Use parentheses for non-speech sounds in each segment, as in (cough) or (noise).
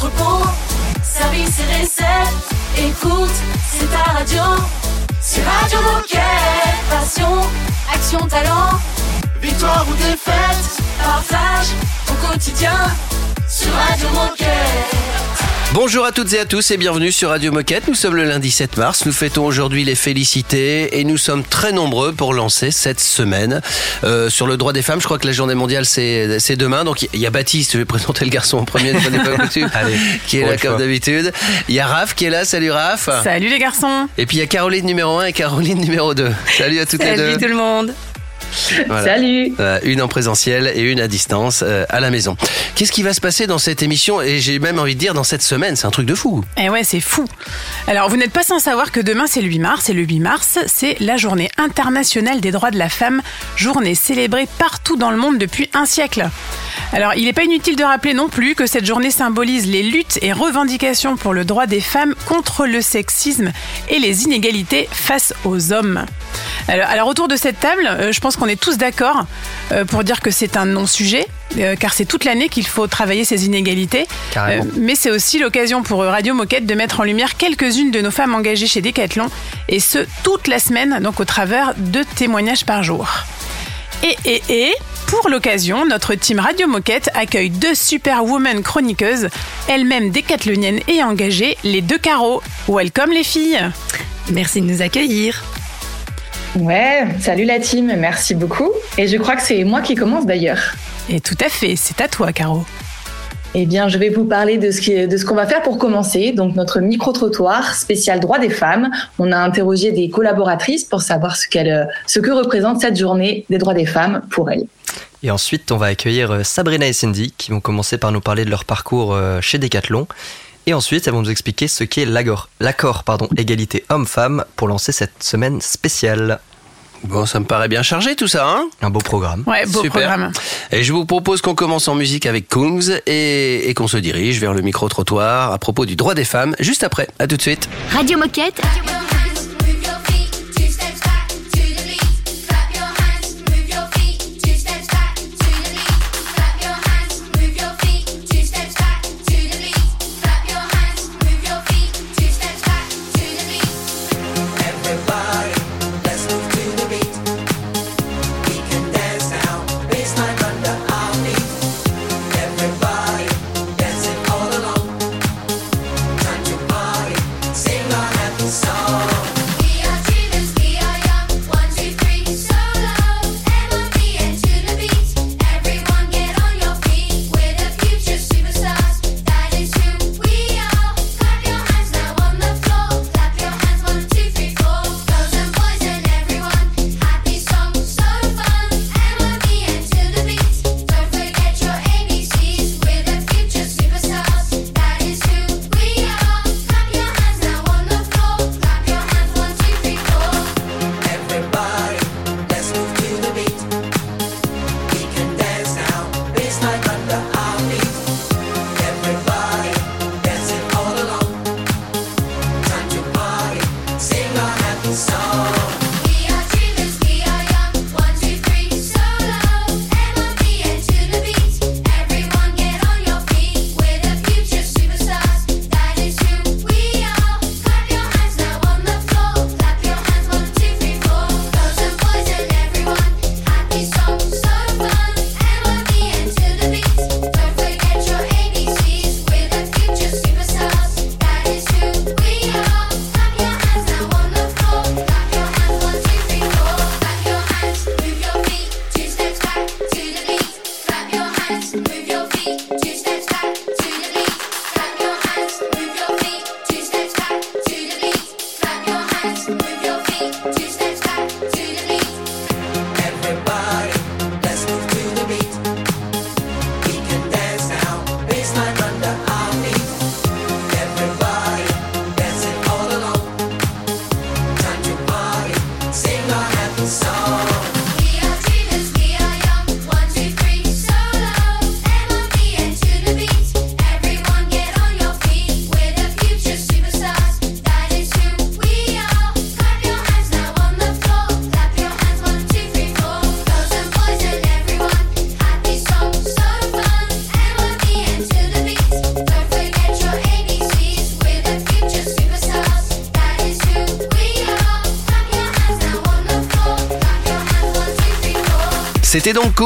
entrepôt, service et recettes. Écoute, c'est ta radio. C'est Radio Moquette. Passion, action, talent. Victoire ou défaite, partage au quotidien sur Radio Moquette. Bonjour à toutes et à tous et bienvenue sur Radio Moquette. Nous sommes le lundi 7 mars. Nous fêtons aujourd'hui les félicités et nous sommes très nombreux pour lancer cette semaine euh, sur le droit des femmes. Je crois que la journée mondiale c'est c'est demain. Donc il y a Baptiste, je vais présenter le garçon en premier, ne pas (laughs) Allez, qui est là comme d'habitude. Il y a Raph qui est là. Salut Raph. Salut les garçons Et puis il y a Caroline numéro 1 et Caroline numéro 2. Salut à toutes les deux. Salut tout le monde Voilà. Salut Euh, une en présentiel et une à distance euh, à la maison. Qu'est-ce qui va se passer dans cette émission? Et j'ai même envie de dire dans cette semaine C'est un truc de fou. Eh ouais, c'est fou. Alors, vous n'êtes pas sans savoir que demain, c'est le 8 mars. Et le 8 mars, c'est la journée internationale des droits de la femme, journée célébrée partout dans le monde depuis un siècle. Alors, il n'est pas inutile de rappeler non plus que cette journée symbolise les luttes et revendications pour le droit des femmes contre le sexisme et les inégalités face aux hommes. Alors, autour de cette table, euh, je pense qu'on est tous d'accord euh, pour dire que c'est un non-sujet, euh, car c'est toute l'année qu'il faut travailler ces inégalités. Carrément. Mais c'est aussi l'occasion pour Radio Moquette de mettre en lumière quelques-unes de nos femmes engagées chez Decathlon, et ce, toute la semaine, donc au travers de témoignages par jour. Et, et, et, pour l'occasion, notre team Radio Moquette accueille deux superwomen chroniqueuses, elles-mêmes décathloniennes et engagées, les deux carreaux. Welcome les filles Merci de nous accueillir. Ouais, salut la team, merci beaucoup. Et je crois que c'est moi qui commence d'ailleurs. Et tout à fait, c'est à toi Caro. Eh bien, je vais vous parler de ce qu'on va faire pour commencer. Donc, notre micro-trottoir spécial droit des femmes. On a interrogé des collaboratrices pour savoir ce, que représente cette journée des droits des femmes pour elles. Et ensuite, on va accueillir euh, Sabrina et Cindy qui vont commencer par nous parler de leur parcours euh, chez Decathlon. Et ensuite, elles vont nous expliquer ce qu'est l'accord, l'accord pardon, égalité homme-femme pour lancer cette semaine spéciale. Bon, ça me paraît bien chargé tout ça, hein? Un beau programme. Ouais, beau Super. programme. Et je vous propose qu'on commence en musique avec Kungs et, et qu'on se dirige vers le micro-trottoir à propos du droit des femmes juste après. À tout de suite. Radio Moquette, Move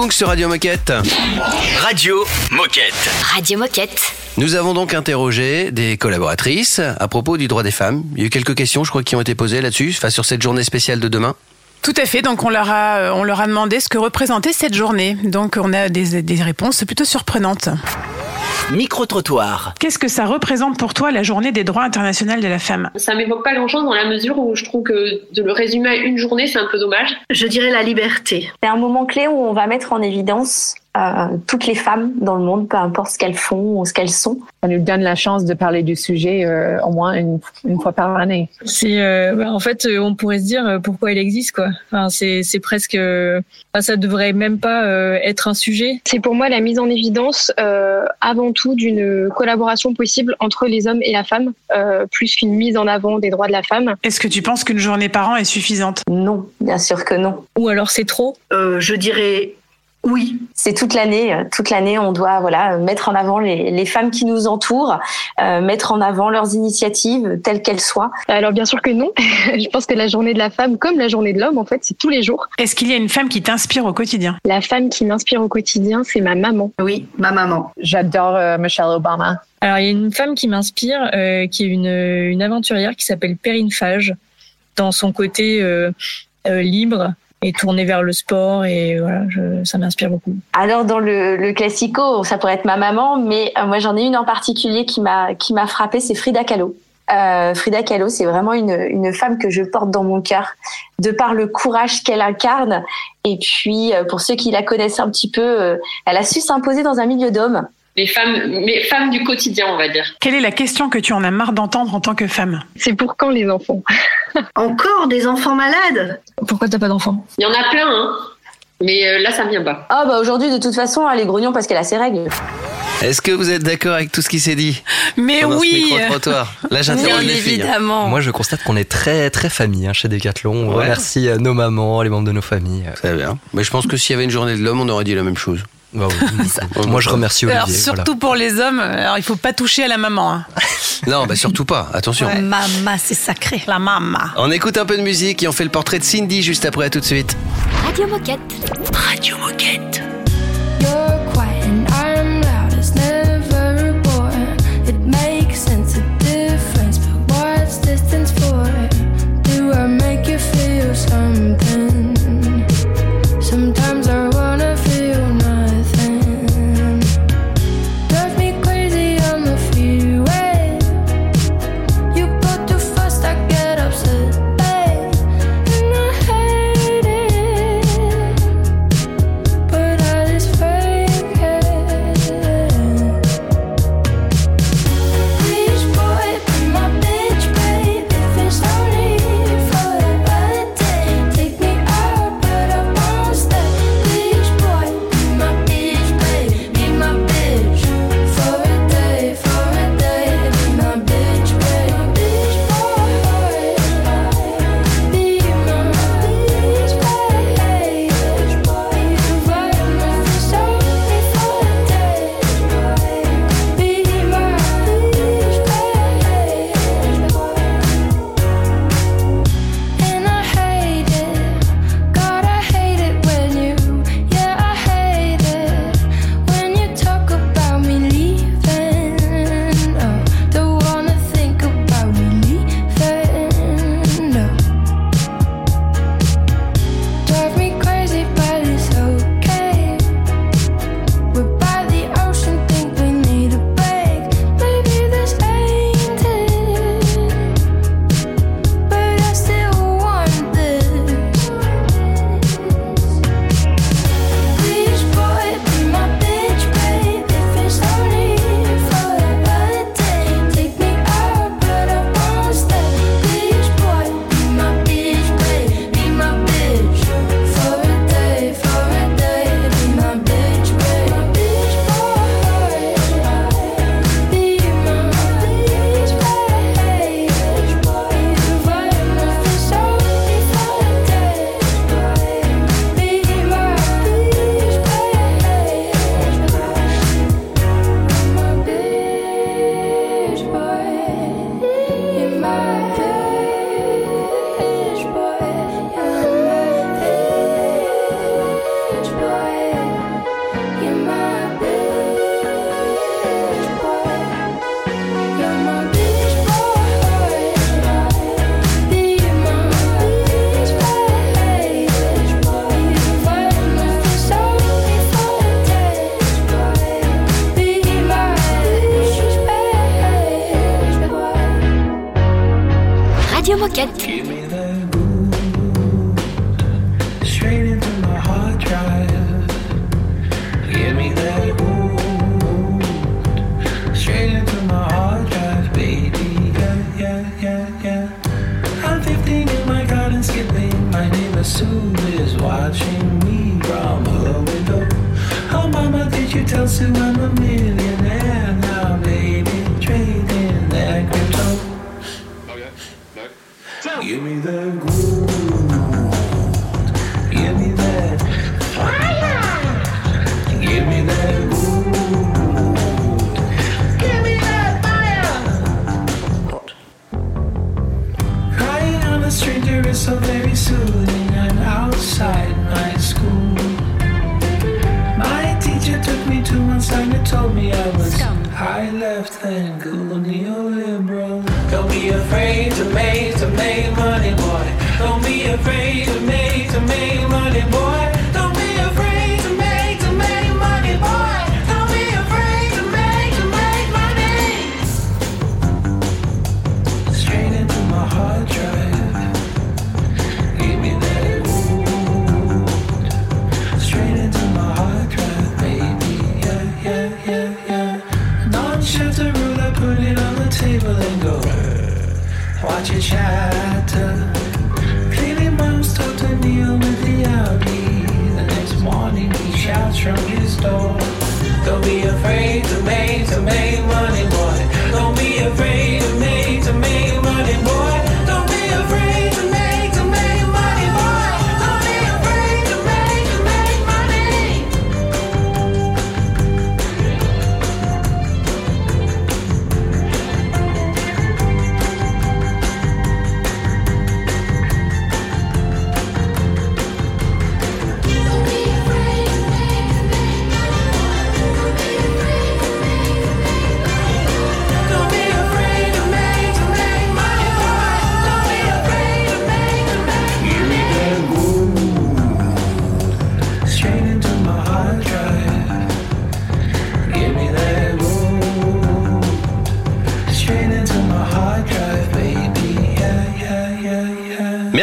donc sur Radio Moquette. Radio Moquette. Radio Moquette. Nous avons donc interrogé des collaboratrices à propos du droit des femmes. Il y a eu quelques questions, je crois, qui ont été posées là-dessus, enfin, sur cette journée spéciale de demain. Tout à fait. Donc on leur a, euh, on leur a demandé ce que représentait cette journée. Donc on a des, des réponses plutôt surprenantes. Micro-trottoir. Qu'est-ce que ça représente pour toi la journée des droits internationaux de la femme? Ça m'évoque pas grand-chose dans la mesure où je trouve que de le résumer à une journée, c'est un peu dommage. Je dirais la liberté. C'est un moment clé où on va mettre en évidence euh, toutes les femmes dans le monde, peu importe ce qu'elles font ou ce qu'elles sont. Ça nous donne la chance de parler du sujet euh, au moins une, une fois par année. C'est euh, bah, en fait euh, on pourrait se dire pourquoi elle existe quoi. Enfin c'est c'est presque euh, enfin, ça devrait même pas euh, être un sujet. C'est pour moi la mise en évidence euh, avant tout d'une collaboration possible entre les hommes et la femme, euh, plus qu'une mise en avant des droits de la femme. Est-ce que tu penses qu'une journée par an est suffisante? Non, bien sûr que non. Ou alors c'est trop? Euh, je dirais oui. C'est toute l'année. euh, Toute l'année, on doit voilà mettre en avant les, les femmes qui nous entourent, euh, mettre en avant leurs initiatives telles qu'elles soient. Alors bien sûr que non. (laughs) je pense que la journée de la femme, comme la journée de l'homme, en fait, c'est tous les jours. Est-ce qu'il y a une femme qui t'inspire au quotidien? La femme qui m'inspire au quotidien, c'est ma maman. Oui, ma maman. J'adore euh, Michelle Obama. Alors il y a une femme qui m'inspire euh, qui est une une aventurière qui s'appelle Perrine Fage dans son côté euh, euh, libre et tournée vers le sport et voilà je, ça m'inspire beaucoup. Alors dans le, le classico, ça pourrait être ma maman, mais euh, moi j'en ai une en particulier qui m'a qui m'a frappée, c'est Frida Kahlo. Euh, Frida Kahlo, c'est vraiment une, une femme que je porte dans mon cœur, de par le courage qu'elle incarne. Et puis, euh, pour ceux qui la connaissent un petit peu, elle a su s'imposer dans un milieu d'hommes. Les femmes, mais femmes du quotidien, on va dire. Quelle est la question que tu en as marre d'entendre en tant que femme C'est pour quand les enfants? Encore des enfants malades? Pourquoi t'as pas d'enfant Il y en a plein, hein. Mais euh, là, ça me vient pas. Ah bah aujourd'hui, de toute façon, elle est grognon parce qu'elle a ses règles. Est-ce que vous êtes d'accord avec tout ce qui s'est dit? Mais pendant ce oui micro-trottoir Là, j'interroge Bien les filles. évidemment. Moi, je constate qu'on est très très famille hein, chez Decathlon. On Ouais. remercie euh, nos mamans, les membres de nos familles. Très bien. Mais je pense que s'il y avait une journée de l'homme, on aurait dit la même chose. Bah oui. (laughs) Moi, je remercie Olivier. Alors surtout pour les hommes, alors il faut pas toucher à la maman. hein. (laughs) Non, bah surtout pas. Attention. Mama, c'est sacré. La maman. On écoute un peu de musique et on fait le portrait de Cindy juste après. À tout de suite. Radio Moquette. Radio Moquette.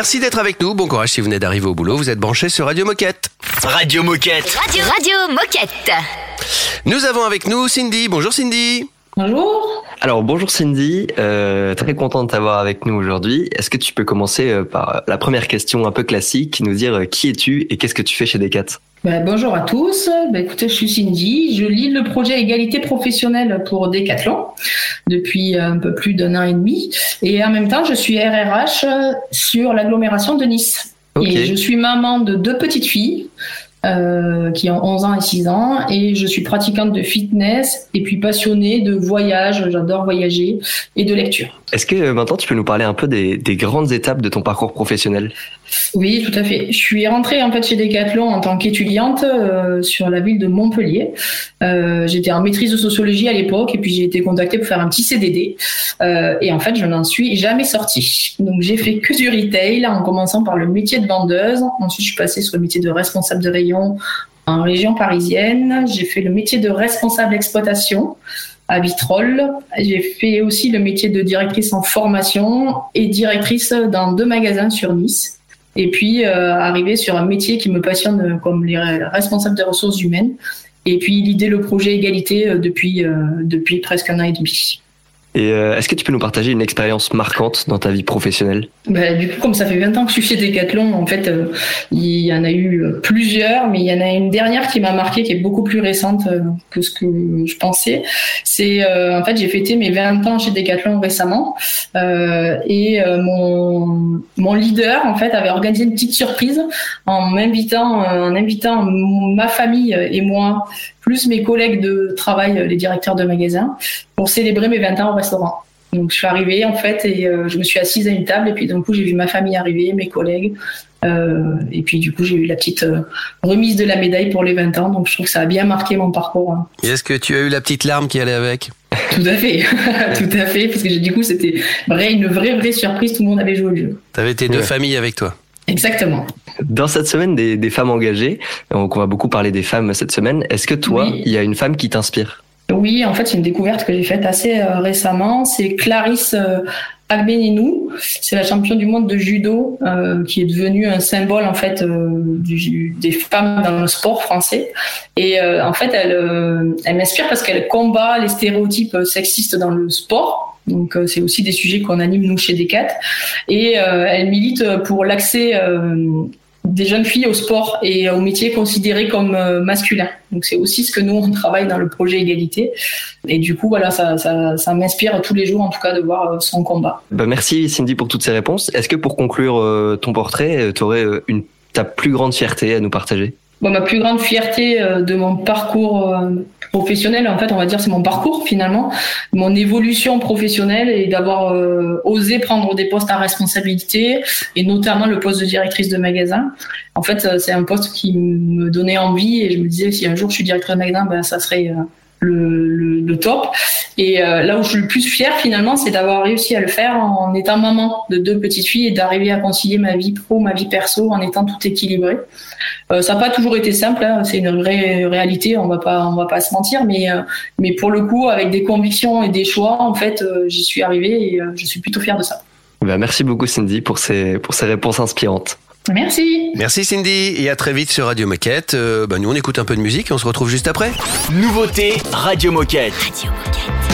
Merci d'être avec nous. Bon courage si vous venez d'arriver au boulot. Vous êtes branchés sur Radio Moquette. Radio Moquette. Radio, Radio Moquette. Nous avons avec nous Cindy. Bonjour Cindy. Bonjour. Alors bonjour Cindy, euh, très content de t'avoir avec nous aujourd'hui. Est-ce que tu peux commencer euh, par la première question un peu classique, nous dire euh, qui es-tu et qu'est-ce que tu fais chez Decat? Ben, bonjour à tous. Ben, écoutez, je suis Cindy. Je lis le projet égalité professionnelle pour Decathlon depuis un peu plus d'un an et demi. Et en même temps, je suis RRH sur l'agglomération de Nice. Et je suis maman de deux petites filles. Euh, qui ont 11 ans et 6 ans et je suis pratiquante de fitness et puis passionnée de voyage, j'adore voyager et de lecture. Est-ce que euh, maintenant tu peux nous parler un peu des, des grandes étapes de ton parcours professionnel? Oui, tout à fait. Je suis rentrée en fait chez Decathlon en tant qu'étudiante euh, sur la ville de Montpellier. Euh, J'étais en maîtrise de sociologie à l'époque et puis j'ai été contactée pour faire un petit CDD. Euh, et en fait, je n'en suis jamais sortie. Donc j'ai fait que du retail en commençant par le métier de vendeuse. Ensuite, je suis passée sur le métier de responsable de rayon en région parisienne. J'ai fait le métier de responsable d'exploitation à Vitrolles. J'ai fait aussi le métier de directrice en formation et directrice dans deux magasins sur Nice. Et puis euh, arriver sur un métier qui me passionne euh, comme les re- responsables des ressources humaines. Et puis l'idée, le projet égalité euh, depuis euh, depuis presque un an et demi. Et euh, est-ce que tu peux nous partager une expérience marquante dans ta vie professionnelle? Ben, du coup, comme ça fait 20 ans que je suis chez Decathlon, en fait, euh, il y en a eu euh, plusieurs, mais il y en a une dernière qui m'a marqué, qui est beaucoup plus récente que ce que je pensais. C'est, en fait, j'ai fêté mes 20 ans chez Decathlon récemment, et mon, mon leader, en fait, avait organisé une petite surprise en m'invitant, en invitant ma famille et moi, plus mes collègues de travail, euh, les directeurs de magasins, pour célébrer mes 20 ans au restaurant. Donc je suis arrivée en fait et euh, je me suis assise à une table et puis d'un coup j'ai vu ma famille arriver, mes collègues euh, et puis du coup j'ai eu la petite euh, remise de la médaille pour les 20 ans donc je trouve que ça a bien marqué mon parcours. hein. Et est-ce que tu as eu la petite larme qui allait avec? Tout à fait, (laughs) tout à fait parce que du coup c'était vrai une vraie vraie surprise, tout le monde avait joué au jeu. T'avais tes deux familles avec toi? Exactement. Dans cette semaine des, des femmes engagées, donc on va beaucoup parler des femmes cette semaine, est-ce que toi, Oui. il y a une femme qui t'inspire? Oui, en fait, c'est une découverte que j'ai faite assez euh, récemment. C'est Clarisse euh, Agbenienou. C'est la championne du monde de judo euh, qui est devenue un symbole en fait euh, du- des femmes dans le sport français. Et en fait, elle, elle m'inspire parce qu'elle combat les stéréotypes sexistes dans le sport. Donc, euh, c'est aussi des sujets qu'on anime nous chez Decat. Et euh, elle milite pour l'accès euh, des jeunes filles au sport et au métier considéré comme euh, masculin. Donc c'est aussi ce que nous on travaille dans le projet égalité. Et du coup voilà, ça, ça, m'inspire tous les jours en tout cas de voir euh, son combat. Bah, merci Cindy pour toutes ces réponses. Est-ce que pour conclure euh, ton portrait, tu aurais une, ta plus grande fierté à nous partager? Bon, ma plus grande fierté euh, de mon parcours euh, professionnel, en fait, on va dire, c'est mon parcours finalement, mon évolution professionnelle et d'avoir euh, osé prendre des postes à responsabilité et notamment le poste de directrice de magasin. En fait, euh, c'est un poste qui me donnait envie et je me disais si un jour je suis directrice de magasin, ben ça serait euh, le, le, top. Et euh, là où je suis le plus fière finalement, c'est d'avoir réussi à le faire en étant maman de deux petites filles et d'arriver à concilier ma vie pro, ma vie perso en étant tout équilibré. Euh, ça n'a pas toujours été simple, hein, c'est une vraie réalité, on va pas, on va pas se mentir, mais euh, mais pour le coup, avec des convictions et des choix, en fait, j'y suis arrivée et je suis plutôt fière de ça. Bah, Merci beaucoup Cindy pour ces, pour ces réponses inspirantes. Merci. Merci Cindy et à très vite sur Radio Moquette. Euh, bah, nous on écoute un peu de musique et on se retrouve juste après. Nouveauté Radio Moquette. No,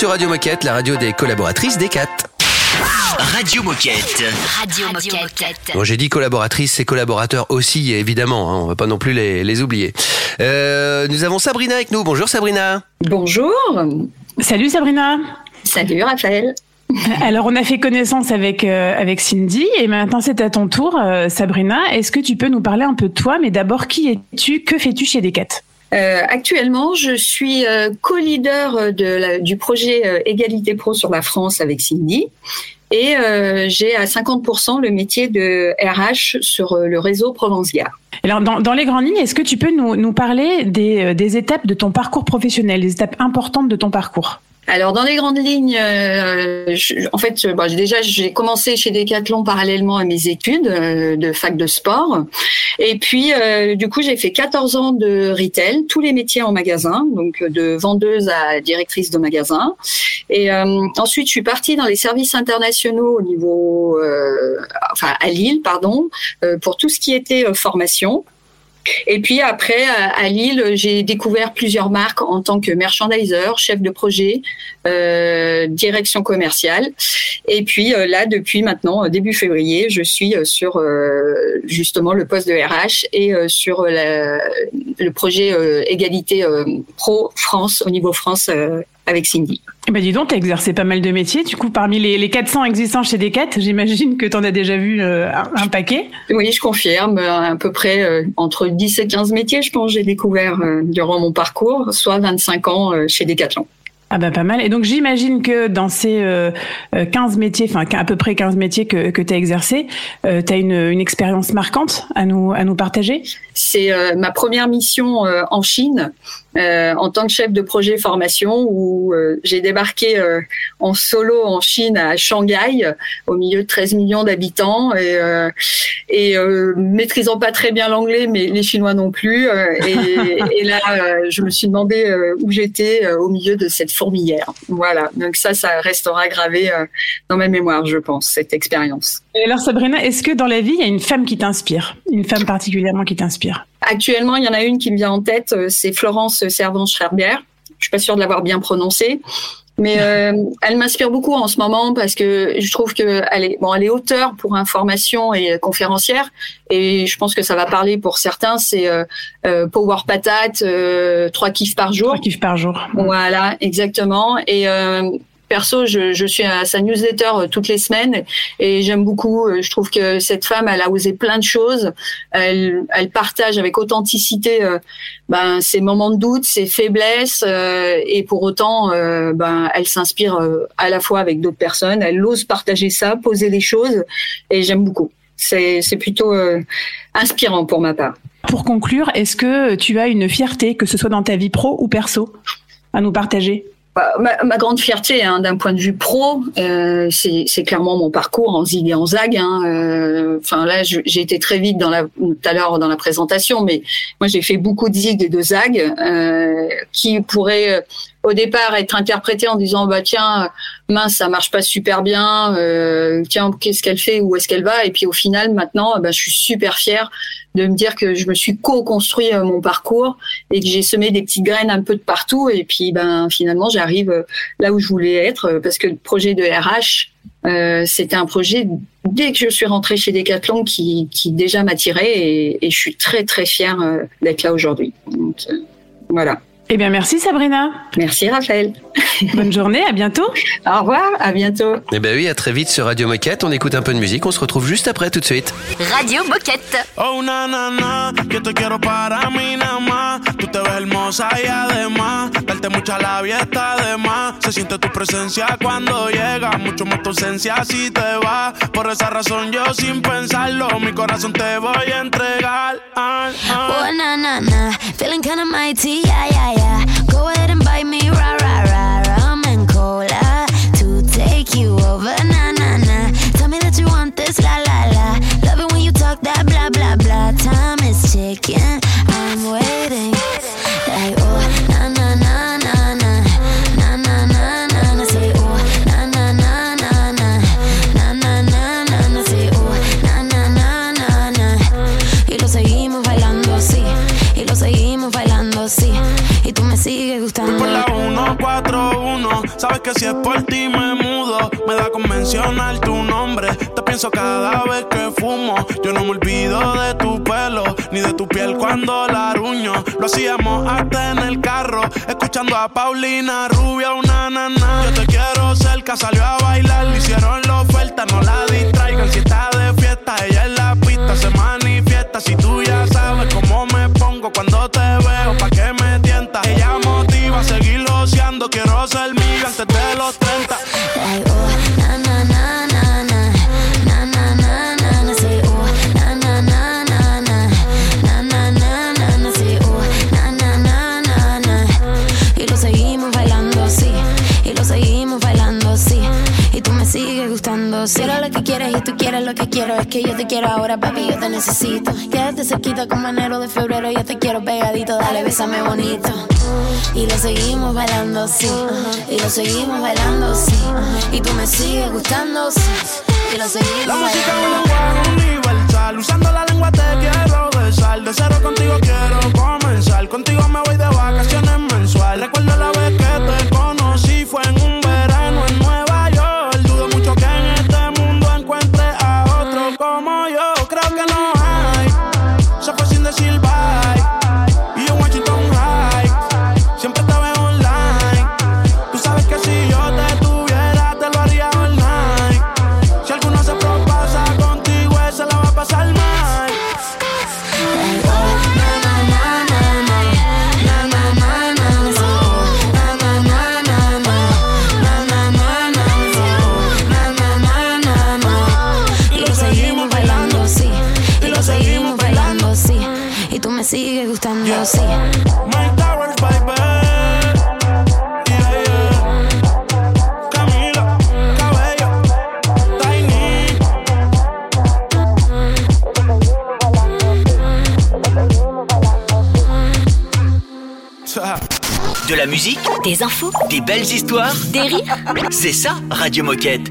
sur Radio Moquette, la radio des collaboratrices des 4. Radio Moquette. Radio Moquette. Bon, j'ai dit collaboratrices et collaborateurs aussi, évidemment, hein, on va pas non plus les, les oublier. Euh, nous avons Sabrina avec nous. Bonjour Sabrina. Bonjour. Salut Sabrina. Salut Raphaël. (laughs) Alors on a fait connaissance avec euh, avec Cindy et maintenant c'est à ton tour euh, Sabrina. Est-ce que tu peux nous parler un peu de toi? Mais d'abord qui es-tu? Que fais-tu chez Decat? Euh, actuellement, je suis euh, co-leader de la- du projet euh, Égalité Pro sur la France avec Cindy. Et euh, j'ai à 50% le métier de RH sur euh, le réseau Provence Gare. Alors dans, dans les grandes lignes, est-ce que tu peux nous, nous parler des, euh, des étapes de ton parcours professionnel, des étapes importantes de ton parcours? Alors dans les grandes lignes, euh, je- en fait, euh, bon, déjà j'ai commencé chez Decathlon parallèlement à mes études euh, de fac de sport, et puis euh, du coup j'ai fait 14 ans de retail, tous les métiers en magasin, donc euh, de vendeuse à directrice de magasin, et euh, ensuite je suis partie dans les services internationaux au niveau, enfin à Lille, pardon, pour tout ce qui était formation. Et puis après, à Lille, j'ai découvert plusieurs marques en tant que merchandiser, chef de projet, euh, direction commerciale. Et puis euh, là, depuis maintenant, euh, début février, je suis euh, sur euh, justement le poste de RH et euh, sur la- le projet Égalité Pro France au niveau France avec Cindy. Eh ben dis donc, tu as exercé pas mal de métiers. Du coup, parmi les, les 400 existants chez Decat, j'imagine que tu en as déjà vu euh, un, un paquet. Oui, je confirme, euh, à peu près euh, entre 10 et 15 métiers, je pense, j'ai découvert euh, durant mon parcours, soit 25 ans chez Decathlon. Ah bah pas mal. Et donc j'imagine que dans ces euh, euh, 15 métiers, enfin à peu près 15 métiers que, que tu as exercés, tu as une, une expérience marquante à nous, à nous partager? C'est euh, ma première mission euh, en Chine euh, en tant que chef de projet formation où j'ai débarqué en solo en Chine à Shanghai au milieu de 13 millions d'habitants et, et maîtrisant pas très bien l'anglais mais les Chinois non plus et, (laughs) et là je me suis demandé où j'étais au milieu de cette fourmilière. Voilà. Donc ça ça restera gravé dans ma mémoire je pense cette expérience. Et alors Sabrina, est-ce que dans la vie, il y a une femme qui t'inspire? Une femme particulièrement qui t'inspire? Actuellement, il y en a une qui me vient en tête, euh, c'est Florence Servan-Schreiber. Je suis pas sûre de l'avoir bien prononcée, mais (laughs) euh, elle m'inspire beaucoup en ce moment parce que je trouve que elle est bon, elle est auteure pour information et conférencière, et je pense que ça va parler pour certains. C'est euh, euh, Power Patate, euh, trois kiffs par jour. Trois kiffs par jour. Voilà, exactement. Et perso, je, je suis à sa newsletter euh, toutes les semaines et j'aime beaucoup. euh, Je trouve que cette femme, elle a osé plein de choses. Elle, elle partage avec authenticité euh, ben, ses moments de doute, ses faiblesses et pour autant, ben, elle s'inspire à la fois avec d'autres personnes. Elle ose partager ça, poser les choses et j'aime beaucoup. C'est c'est plutôt inspirant pour ma part. Pour conclure, est-ce que tu as une fierté, que ce soit dans ta vie pro ou perso, à nous partager? Ma, ma grande fierté, hein, d'un point de vue pro, euh, c'est clairement mon parcours en zig et en zag. hein, euh, Enfin là, j'ai été très vite dans la tout à l'heure dans la présentation, mais moi j'ai fait beaucoup de zig et de zag euh, qui pourraient euh, au départ être interprétés en disant bah tiens mince ça marche pas super bien, euh, tiens qu'est-ce qu'elle fait, où est-ce qu'elle va, et puis au final maintenant, bah, je suis super fière de me dire que je me suis co-construit euh, mon parcours et que j'ai semé des petites graines un peu de partout et puis ben finalement j'arrive euh, là où je voulais être euh, parce que le projet de RH euh, c'était un projet dès que je suis rentrée chez Decathlon qui, qui déjà m'attirait et, et je suis très très fière d'être là aujourd'hui. Donc, euh, voilà. Eh bien, merci Sabrina. Merci Raphaël. (laughs) Bonne journée, à bientôt. Au revoir, à bientôt. Eh ben oui, à très vite sur Radio Moquette. On écoute un peu de musique. On se retrouve juste après, tout de suite. Radio Moquette. Oh, na, na, na, yo te quiero para mí nada más. Tú te ves hermosa y además, darte mucha labia está de más. Se siente tu presencia cuando llega, mucho más tu ausencia si te vas. Por esa razón yo sin pensarlo, mi corazón te voy a entregar. Ah, ah. Que si es por ti me mudo. Me da con mencionar tu nombre. Te pienso cada vez que fumo. Yo no me olvido de tu pelo, ni de tu piel cuando la ruño. Lo hacíamos hasta en el carro, escuchando a Paulina Rubia, una nana. Yo te quiero cerca, salió a bailar, le hicieron la oferta, no la distraigan. Si está de fiesta, ella en la pista se manifiesta. Si tú ya ser mío, este te lo era lo que quieres y tú quieres lo que quiero, es que yo te quiero ahora, papi, yo te necesito. Quédate cerquita como enero de febrero, yo te quiero pegadito, dale, bésame bonito. Y lo seguimos bailando así, y lo seguimos bailando así. Y tú me sigues gustando, sí. Y lo seguimos La música es un bailando. lenguaje universal. Usando la lengua te quiero besar. De cero contigo quiero comenzar. Contigo me voy de vacaciones mensual. Recuerdo la gustan así. Mike Towers, baby. Yeah, yeah. Camila, Cabello, Tiny. De la musique, Des infos, des belles histoires. des rires. C'est ça, Radio Moquette.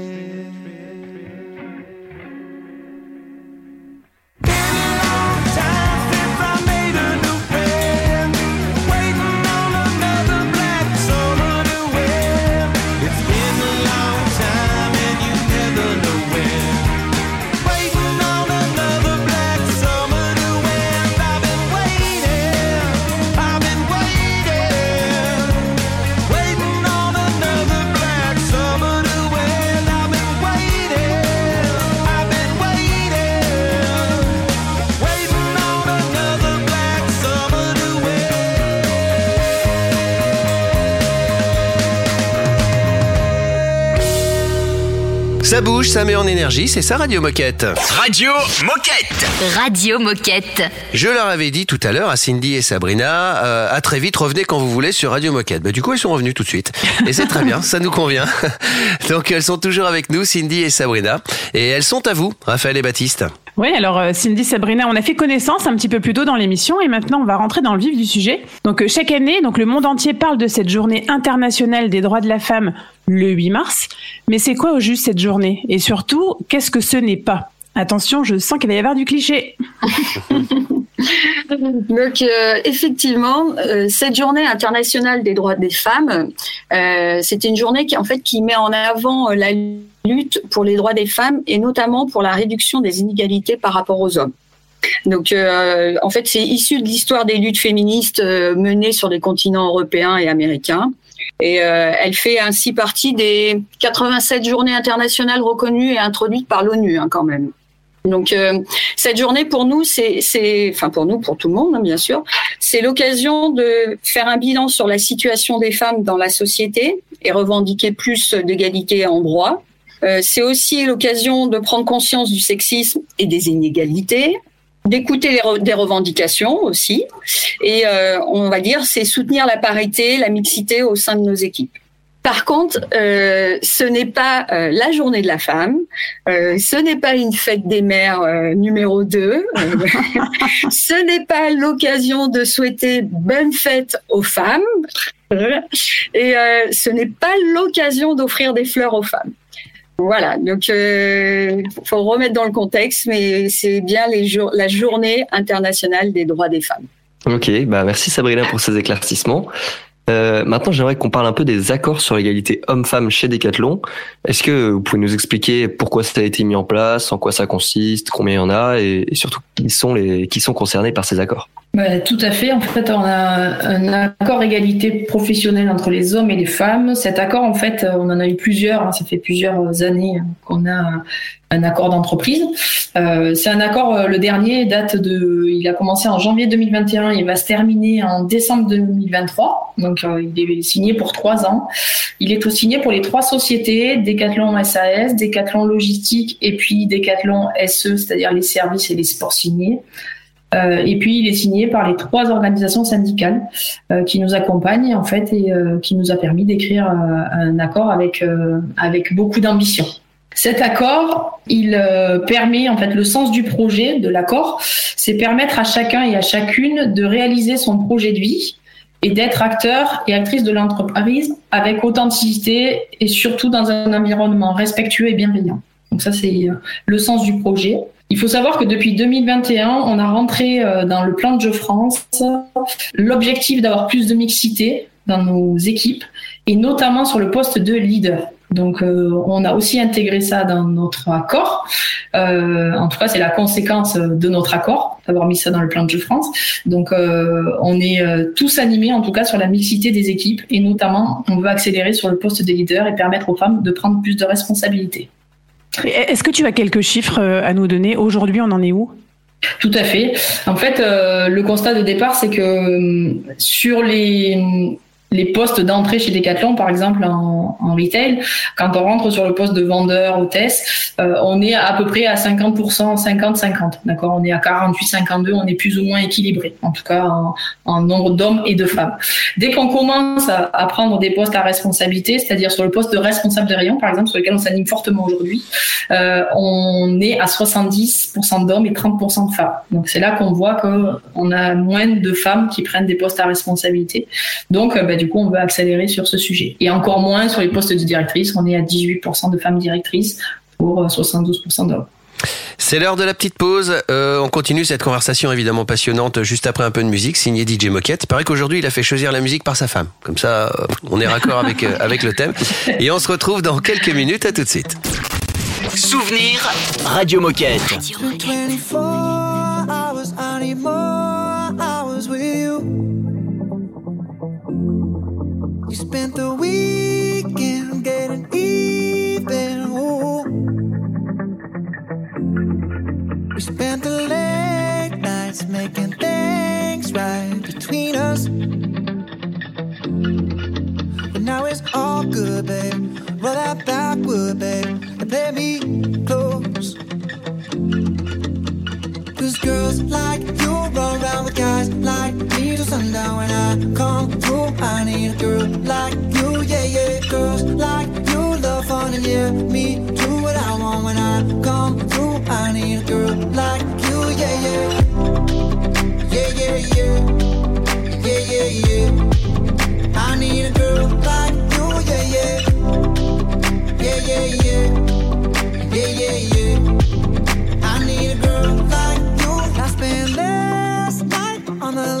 Bouge, ça met en énergie, c'est ça Radio Moquette. Radio Moquette. Radio Moquette. Je leur avais dit tout à l'heure à Cindy et Sabrina, euh, à très vite, revenez quand vous voulez sur Radio Moquette. Bah, du coup, elles sont revenues tout de suite. Et c'est très bien, ça nous convient. (laughs) Donc, elles sont toujours avec nous, Cindy et Sabrina. Et elles sont à vous, Raphaël et Baptiste. Oui, alors euh, Cindy, Sabrina, on a fait connaissance un petit peu plus tôt dans l'émission et maintenant on va rentrer dans le vif du sujet. Donc euh, chaque année, donc le monde entier parle de cette journée internationale des droits de la femme le 8 mars. Mais c'est quoi au juste cette journée? Et surtout, qu'est-ce que ce n'est pas? Attention, je sens qu'il va y avoir du cliché. (laughs) Donc euh, effectivement, euh, cette journée internationale des droits des femmes, euh, c'est une journée qui en fait qui met en avant la lutte pour les droits des femmes et notamment pour la réduction des inégalités par rapport aux hommes. Donc en fait, c'est issu de l'histoire des luttes féministes menées sur les continents européens et américains. Et elle fait ainsi partie des 87 journées internationales reconnues et introduites par l'ONU hein, quand même. Donc euh, cette journée pour nous, c'est, enfin pour nous, pour tout le monde hein, bien sûr, c'est l'occasion de faire un bilan sur la situation des femmes dans la société et revendiquer plus d'égalité en droit. Euh, c'est aussi l'occasion de prendre conscience du sexisme et des inégalités, d'écouter des revendications aussi, et euh, on va dire c'est soutenir la parité, la mixité au sein de nos équipes. Par contre, euh, ce n'est pas euh, la journée de la femme, euh, ce n'est pas une fête des mères numéro 2, euh, (laughs) ce n'est pas l'occasion de souhaiter bonne fête aux femmes, et ce n'est pas l'occasion d'offrir des fleurs aux femmes. Voilà, donc il faut remettre dans le contexte, mais c'est bien la journée internationale des droits des femmes. Ok, bah merci Sabrina pour ces éclaircissements. Euh, maintenant, j'aimerais qu'on parle un peu des accords sur l'égalité homme-femme chez Decathlon. Est-ce que vous pouvez nous expliquer pourquoi ça a été mis en place, en quoi ça consiste, combien il y en a, et, surtout qui sont concernés par ces accords? Bah, tout à fait. En fait, on a un accord égalité professionnelle entre les hommes et les femmes. Cet accord, en fait, on en a eu plusieurs. hein. Ça fait plusieurs années qu'on a un accord d'entreprise. Euh, c'est un accord, euh, le dernier date de, il a commencé en janvier 2021, il va se terminer en décembre 2023. Donc, euh, il est signé pour trois ans. Il est signé pour les trois sociétés, Decathlon SAS, Decathlon Logistique et puis Decathlon SE, c'est-à-dire les services et les sports signés. Euh, et puis il est signé par les trois organisations syndicales euh, qui nous accompagnent en fait et euh, qui nous a permis d'écrire un accord avec avec beaucoup d'ambition. Cet accord, il permet en fait le sens du projet de l'accord, c'est permettre à chacun et à chacune de réaliser son projet de vie et d'être acteur et actrice de l'entreprise avec authenticité et surtout dans un environnement respectueux et bienveillant. Donc ça c'est euh, le sens du projet. Il faut savoir que depuis 2021, on a rentré euh, dans le plan de jeu France l'objectif d'avoir plus de mixité dans nos équipes et notamment sur le poste de leader. Donc euh, on a aussi intégré ça dans notre accord. En tout cas, c'est la conséquence de notre accord d'avoir mis ça dans le plan de jeu France. Donc on est tous animés en tout cas sur la mixité des équipes et notamment on veut accélérer sur le poste des leaders et permettre aux femmes de prendre plus de responsabilités. Est-ce que tu as quelques chiffres euh, à nous donner Aujourd'hui, on en est où? Tout à fait. En fait, euh, le constat de départ, c'est que euh, sur les les postes d'entrée chez Decathlon, par exemple en, en retail, quand on rentre sur le poste de vendeur, hôtesse, euh, on est à peu près à 50%, 50-50. D'accord? On est à 48-52, on est plus ou moins équilibré, en tout cas en, nombre d'hommes et de femmes. Dès qu'on commence à, prendre des postes à responsabilité, c'est-à-dire sur le poste de responsable de rayon, par exemple, sur lequel on s'anime fortement aujourd'hui, euh, on est à 70% d'hommes et 30% de femmes. Donc c'est là qu'on voit qu'on a moins de femmes qui prennent des postes à responsabilité. Donc euh, bah, du coup, on veut accélérer sur ce sujet. Et encore moins sur les postes de directrice, on est à 18% de femmes directrices pour euh, 72% d'hommes. C'est l'heure de la petite pause. Euh, on continue cette conversation évidemment passionnante juste après un peu de musique, signé DJ Moquette. Paraît qu'aujourd'hui il a fait choisir la musique par sa femme. Comme ça, euh, on est raccord avec, euh, avec le thème. Et on se retrouve dans quelques minutes. À tout de suite. Souvenir Radio Moquette. 24 hours, We spent the late nights making things right between us. But now it's all good, babe. Roll that backward, babe, and play me close. Cause girls like you run around with guys like me till sundown when I come through. I need a girl like you, yeah, yeah. Girls like you love fun and yeah, me do what I want when I come through. I need a girl like you, yeah, yeah. Yeah, yeah, yeah. Yeah, yeah, yeah. I need a girl like you, yeah, yeah. Yeah, yeah, yeah. Yeah, yeah, yeah. I need a girl like you. I spent last night on the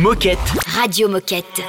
Moquette. Radio Moquette.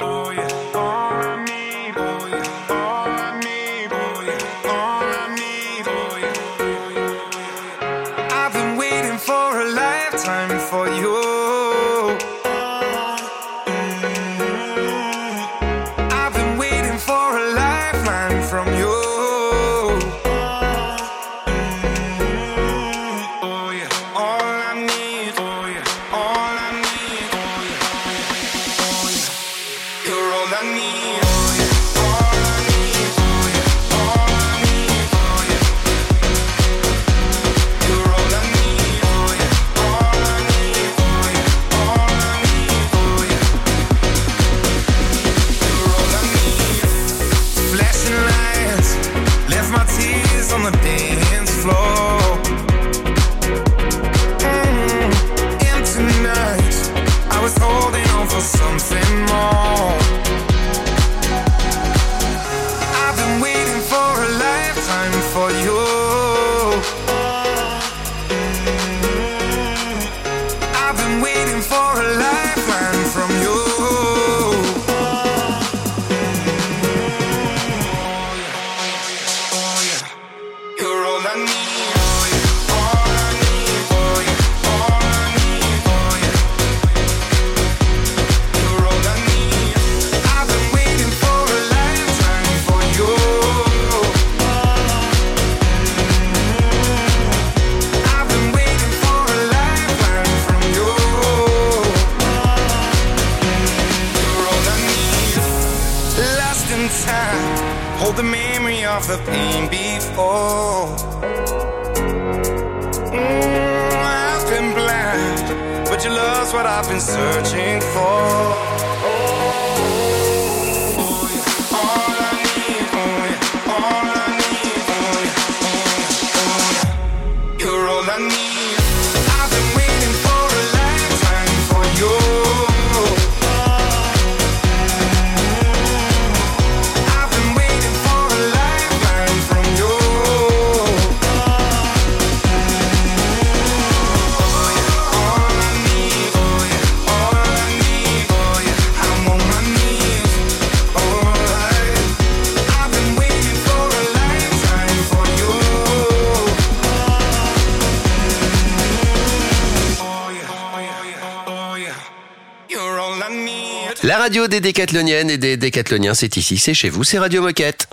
Radio des décathloniennes et des décathloniens, c'est ici, c'est chez vous, c'est Radio Moquette.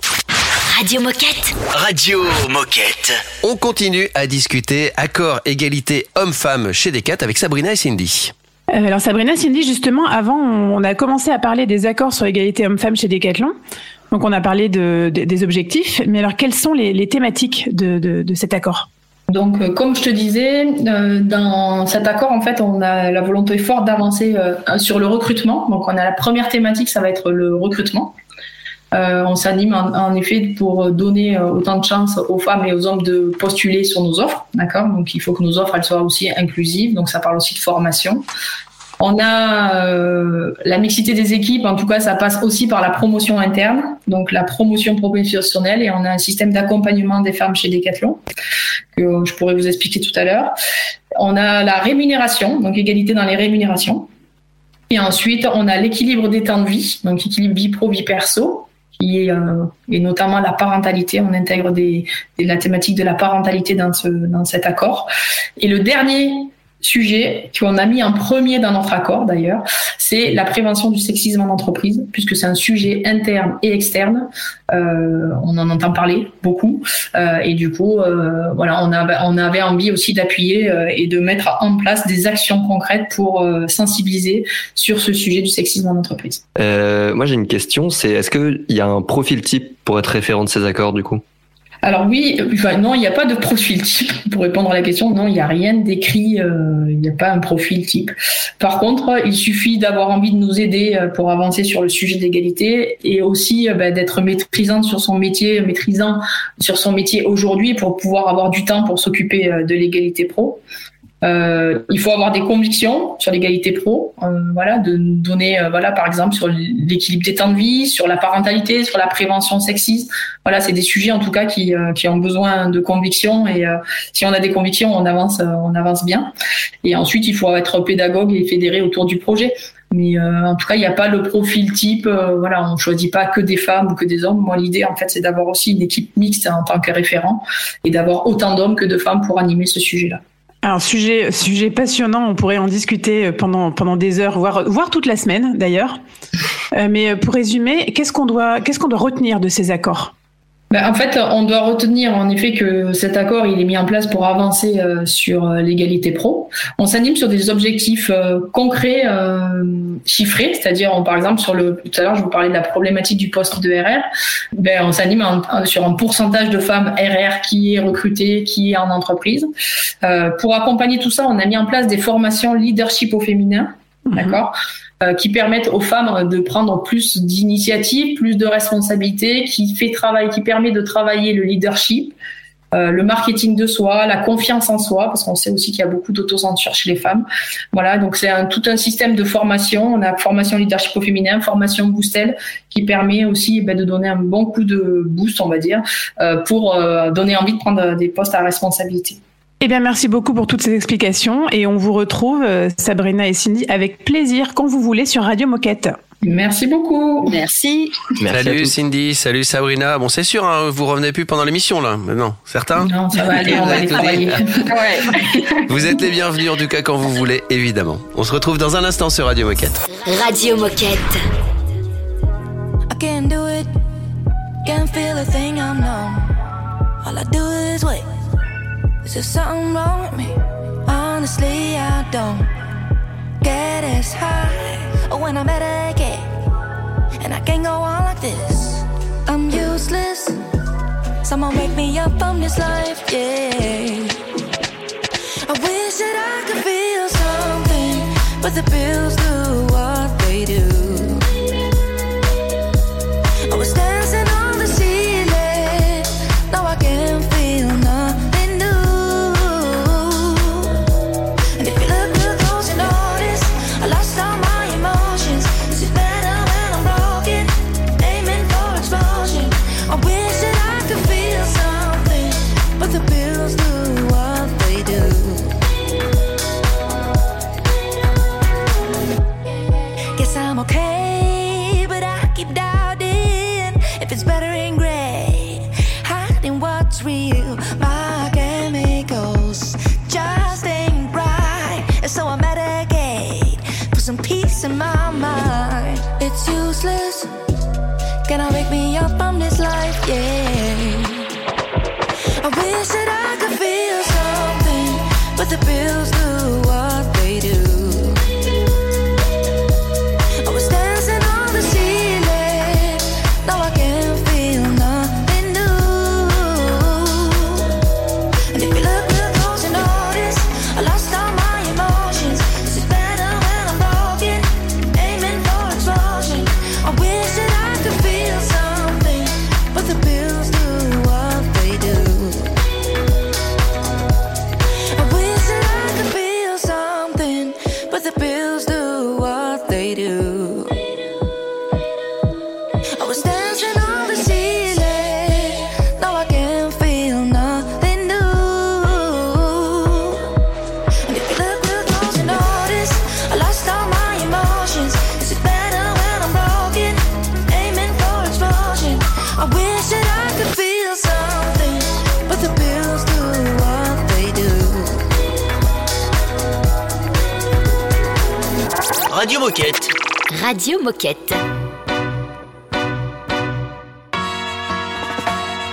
Radio Moquette. Radio Moquette. On continue à discuter accord égalité homme-femme chez Decat avec Sabrina et Cindy. Euh, alors Sabrina, Cindy, justement, avant, on a commencé à parler des accords sur l'égalité homme-femme chez Decathlon. Donc on a parlé de, de- des objectifs, mais alors quelles sont les, les thématiques de, de, de cet accord? Donc, euh, comme je te disais, euh, dans cet accord, en fait, on a la volonté forte d'avancer euh, sur le recrutement. Donc, on a la première thématique, ça va être le recrutement. On s'anime en, effet pour donner autant de chance aux femmes et aux hommes de postuler sur nos offres, d'accord? Donc, il faut que nos offres soient aussi inclusives. Donc, ça parle aussi de formation. On a euh, la mixité des équipes, en tout cas, ça passe aussi par la promotion interne, donc la promotion professionnelle, et on a un système d'accompagnement des femmes chez Decathlon que je pourrais vous expliquer tout à l'heure. On a la rémunération, donc égalité dans les rémunérations. Et ensuite, on a l'équilibre des temps de vie, donc équilibre vie pro, vie perso, qui est, euh, et notamment la parentalité. On intègre la thématique de la parentalité dans, ce, dans cet accord. Et le dernier sujet qu'on a mis en premier dans notre accord d'ailleurs, c'est la prévention du sexisme en entreprise, puisque c'est un sujet interne et externe. Euh, on en entend parler beaucoup, euh, et du coup, euh, voilà, on avait, on avait envie aussi d'appuyer euh, et de mettre en place des actions concrètes pour euh, sensibiliser sur ce sujet du sexisme en entreprise. Euh, moi j'ai une question, c'est est-ce qu'il y a un profil type pour être référent de ces accords du coup? Alors oui, non, il n'y a pas de profil type (laughs) pour répondre à la question. Non, il n'y a rien d'écrit. euh, il n'y a pas un profil type. Par contre, il suffit d'avoir envie de nous aider euh, pour avancer sur le sujet d'égalité et aussi euh, bah, d'être maîtrisante sur son métier, maîtrisant sur son métier aujourd'hui pour pouvoir avoir du temps pour s'occuper euh, de l'égalité pro. Euh, il faut avoir des convictions sur l'égalité pro, euh, voilà, de donner, euh, voilà, par exemple, sur l'équilibre des temps de vie, sur la parentalité, sur la prévention sexiste. Voilà, c'est des sujets en tout cas qui, euh, qui ont besoin de convictions et euh, si on a des convictions, on avance, euh, on avance bien. Et ensuite, il faut être pédagogue et fédéré autour du projet. Mais en tout cas, il n'y a pas le profil type. voilà, on choisit pas que des femmes ou que des hommes. Moi, l'idée, en fait, c'est d'avoir aussi une équipe mixte en tant que référent et d'avoir autant d'hommes que de femmes pour animer ce sujet-là. Alors sujet sujet passionnant, on pourrait en discuter pendant pendant des heures, voire voire toute la semaine d'ailleurs. Euh, mais pour résumer, qu'est-ce qu'on doit qu'est-ce qu'on doit retenir de ces accords? Ben, en fait, on doit retenir en effet que cet accord il est mis en place pour avancer euh, sur euh, l'égalité pro. On s'anime sur des objectifs euh, concrets, euh, chiffrés, c'est-à-dire on, par exemple sur le tout à l'heure je vous parlais de la problématique du poste de RR. Ben, on s'anime sur un pourcentage de femmes RR qui est recruté, qui est en entreprise. Euh, pour accompagner tout ça, on a mis en place des formations leadership au féminin, d'accord euh, qui permettent aux femmes de prendre plus d'initiatives, plus de responsabilités, qui fait travail, qui permet de travailler le leadership, euh, le marketing de soi, la confiance en soi, parce qu'on sait aussi qu'il y a beaucoup d'autocensure chez les femmes. Voilà, donc c'est un, tout un système de formation. On a formation leadership au féminin, formation Boostel, qui permet aussi eh ben, de donner un bon coup de boost, on va dire, euh, pour euh, donner envie de prendre des postes à responsabilité. Eh bien, merci beaucoup pour toutes ces explications et on vous retrouve, euh, Sabrina et Cindy, avec plaisir quand vous voulez sur Radio Moquette. Merci beaucoup. Merci. salut Cindy, salut Sabrina. Bon, c'est sûr, hein, vous revenez plus pendant l'émission là. Non, certains? Non, ça va aller, on va aller travailler. (laughs) Vous êtes les bienvenus en tout cas quand vous voulez, évidemment. On se retrouve dans un instant sur Radio Moquette. Radio Moquette. I can't do it. Can't feel a thing, I'm numb. All I do is wait. Is there something wrong with me? Honestly, I don't get as high when i'm medicate. And I can't go on like this. I'm useless. Someone wake me up from this life, yeah. I wish that I could feel something, but the pills do what they do. Radio Moquette.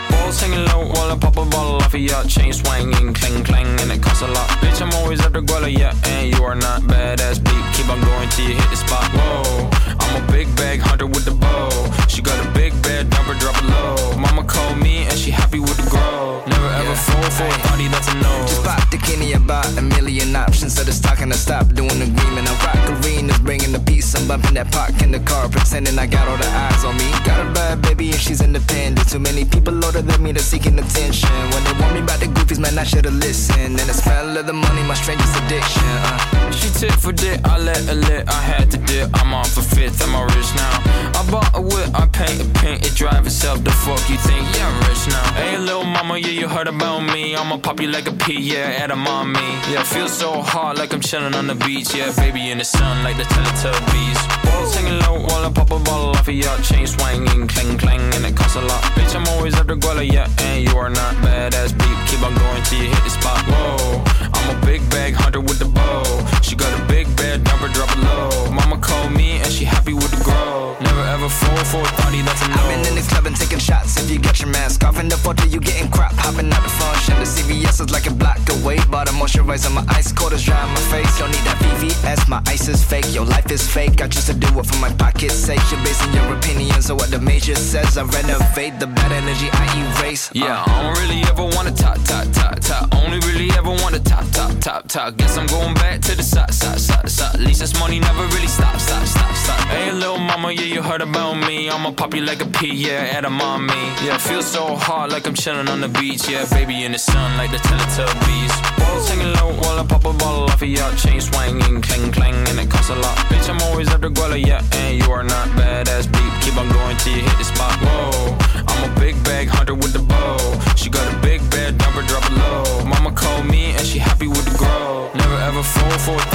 Balls hanging low while I pop a bottle off of chain swinging, clang clang, and it costs a lot. Bitch, I'm always Guala, yeah, and you are not badass beat. Keep on going till you hit the spot. Whoa, I'm a big bag hunter with the bow. She got a big bed, number drop it low. Mama called me and she happy with the grow. Never ever fall for a body that's a no. Just pop the Kenny about a million options. So it's talking to stop doing the agreement. I rock arenas, bringing the peace. I'm bumping that park in the car, pretending I got all the eyes on me. Got a bad baby and she's independent. Too many people older than me that's seeking attention. When they want me about the goofies, man, I should've listened. And the smell of the money, my strangest addiction. Uh. She tit for dick, I let her lit, I had to dip. I'm on for fifth, I'm all rich now. I bought a whip, I paint a paint, it drive itself. The fuck you think? Yeah, I'm rich now. Hey, little mama, yeah, you heard about me. I'ma pop you like a pea, yeah, at a mommy. Yeah, feel so hot like I'm chilling on the beach. Yeah, baby in the sun like the Teletubbies. Balls hanging low while I pop a bottle off of your chain swinging, clang clang, and it costs a lot. Bitch, I'm always after Guala, yeah, and you are not badass beat. Keep on going till you hit the spot. Whoa, I'm a big bag hunter with the bow. She got a big bed, number drop it low. Mama called me and she happy with the grow. Never ever fall for a thotty that's a no. I've been in the club and taking shots. If you got your mask off in the photo, you getting crap. Hopping out the function. The CVS is like a block away. Bought a moisturizer, my ice cold is dry on my face. Don't need that VVS, my ice is fake. Your life is fake. I choose to do it for my pocket's sake. You're basing your opinions on what the major says. I renovate the bad energy I erase. Yeah, uh. I don't really ever wanna top, top, top, top. Only really ever wanna top, top, top, top. Guess I'm going back to the side, side, side, side. At least this money never really stop, stop, stop, stop. Hey, little mama, yeah, you heard about me. I'ma pop you like a pea, yeah, at a mommy. Yeah, feel so hot like I'm chilling on the beach. Yeah, baby in the sun like the Teletubbies. Balls hanging low while I pop a bottle off of your chain swinging, clang clang, and it costs a lot. Bitch, I'm always after Guala, yeah, and you are not badass beat. Keep on going till you hit the spot. Whoa, I'm a big bag hunter with the bow. She got a big bed, number drop it low. Mama called me and she happy with the grow. Never ever fall for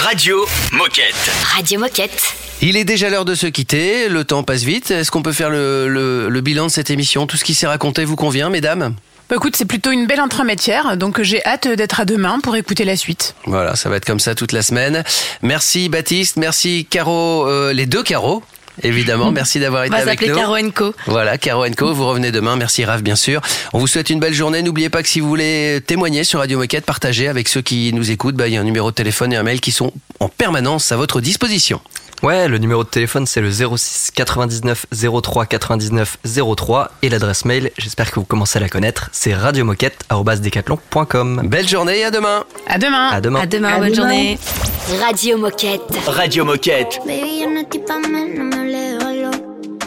Radio Moquette. Radio Moquette. Il est déjà l'heure de se quitter, le temps passe vite. Est-ce qu'on peut faire le, le- le bilan de cette émission? Tout ce qui s'est raconté vous convient, mesdames? Bah écoute, c'est plutôt une belle entrematière, donc j'ai hâte d'être à demain pour écouter la suite. Voilà, ça va être comme ça toute la semaine. Merci Baptiste, merci Caro, euh, les deux Caro. Évidemment, merci d'avoir On été va avec nous. Caro Co. Voilà, Caro Co, vous revenez demain. Merci Raph, bien sûr. On vous souhaite une belle journée. N'oubliez pas que si vous voulez témoigner sur Radio Moquette, partagez avec ceux qui nous écoutent. Bah, il y a un numéro de téléphone et un mail qui sont en permanence à votre disposition. Ouais, le numéro de téléphone c'est le 06 99 03 99 03 et l'adresse mail, j'espère que vous commencez à la connaître, c'est radiomoquette@decathlon.com. Belle journée et à demain. À demain. À demain. À demain, bonne journée. Radio Moquette. Radio Moquette. Baby, yo no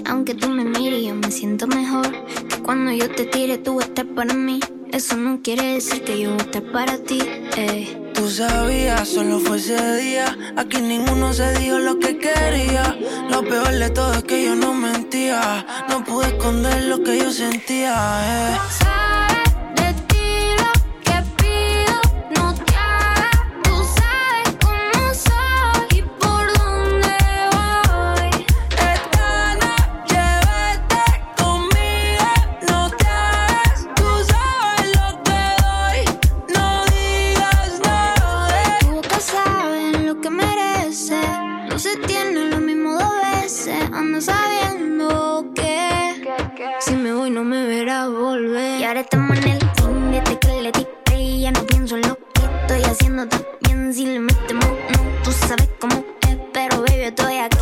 Aunque tú me mires, yo me siento mejor. Que cuando yo te tire, tú vas a estar para mí. Eso no quiere decir que yo voy a estar para ti. eh. Tú sabías, solo fue ese día. Aquí ninguno se dijo lo que quería. Lo peor de todo es que yo no mentía. No pude esconder lo que yo sentía. eh. Se tiene lo mismo dos veces. Ando sabiendo que si me voy no me verás volver. Y ahora estamos en el team desde que le dije. Ya no pienso en lo que estoy haciendo también. Si le metemos, no, tú sabes cómo es. Pero baby, estoy aquí,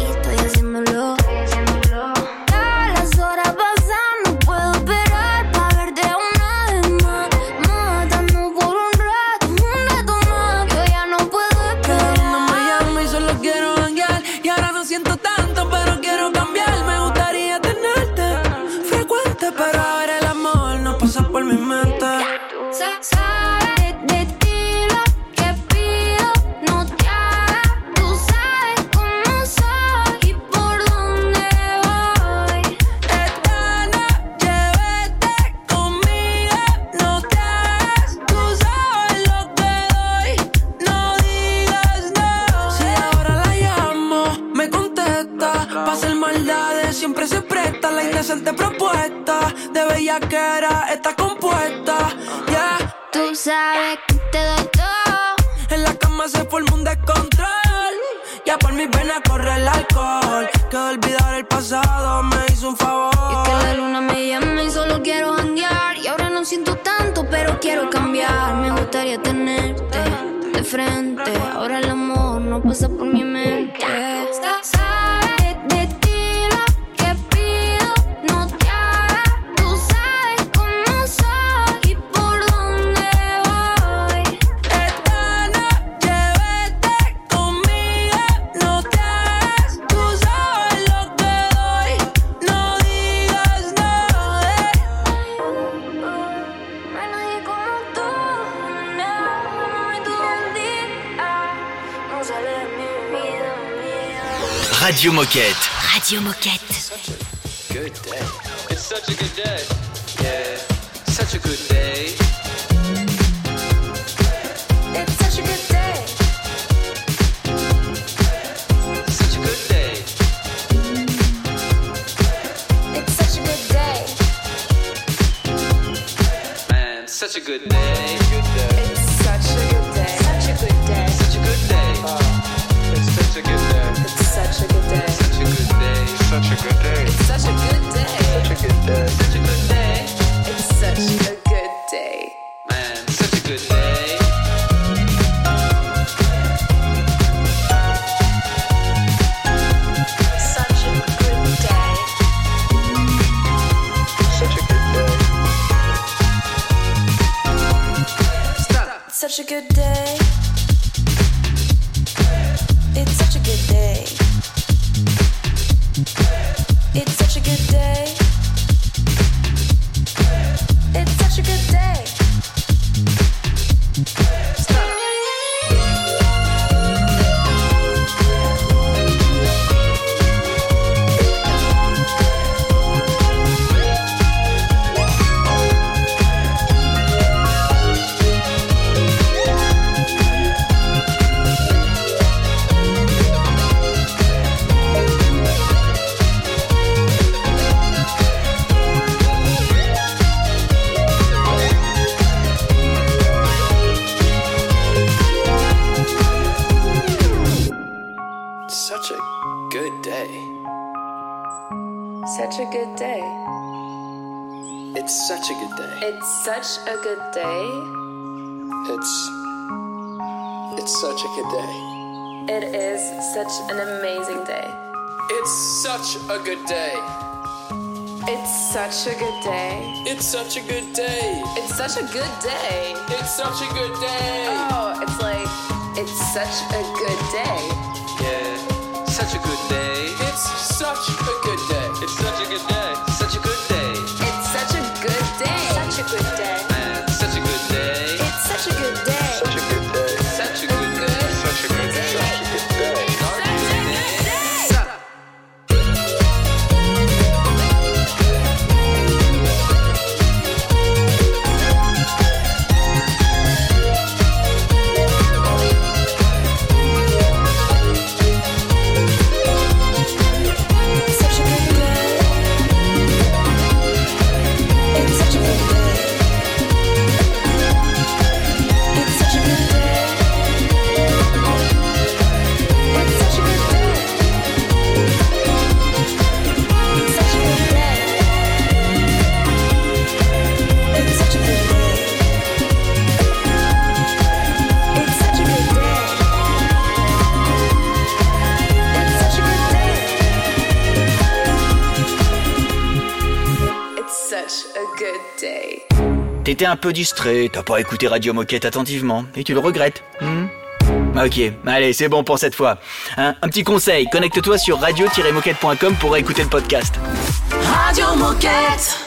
pasado me hizo un favor. Y es que la luna me llama y solo quiero janguear. Y ahora no siento tanto, pero quiero cambiar. Me gustaría tenerte de frente. Ahora el amor no pasa por mi Radio Moquette. Radio Moquette. Good day. It's such a good day. Yeah, such a good day. It's such a good day. Such a good day. It's such a good day. Man, such a good day. Such a good day. Such a good day. It's such a good day. It's such a good day. It's. It's such a good day. It is such an amazing day. It's such a good day. It's such a good day. It's such a good day. It's such a good day. It's such a good day. Oh, it's like, it's such a good day. Such a good day. It's such a good T'étais un peu distrait, t'as pas écouté Radio Moquette attentivement, et tu le regrettes. hmm ok, allez, c'est bon pour cette fois. Hein, un petit conseil, connecte-toi sur radio-moquette.com pour écouter le podcast. Radio Moquette.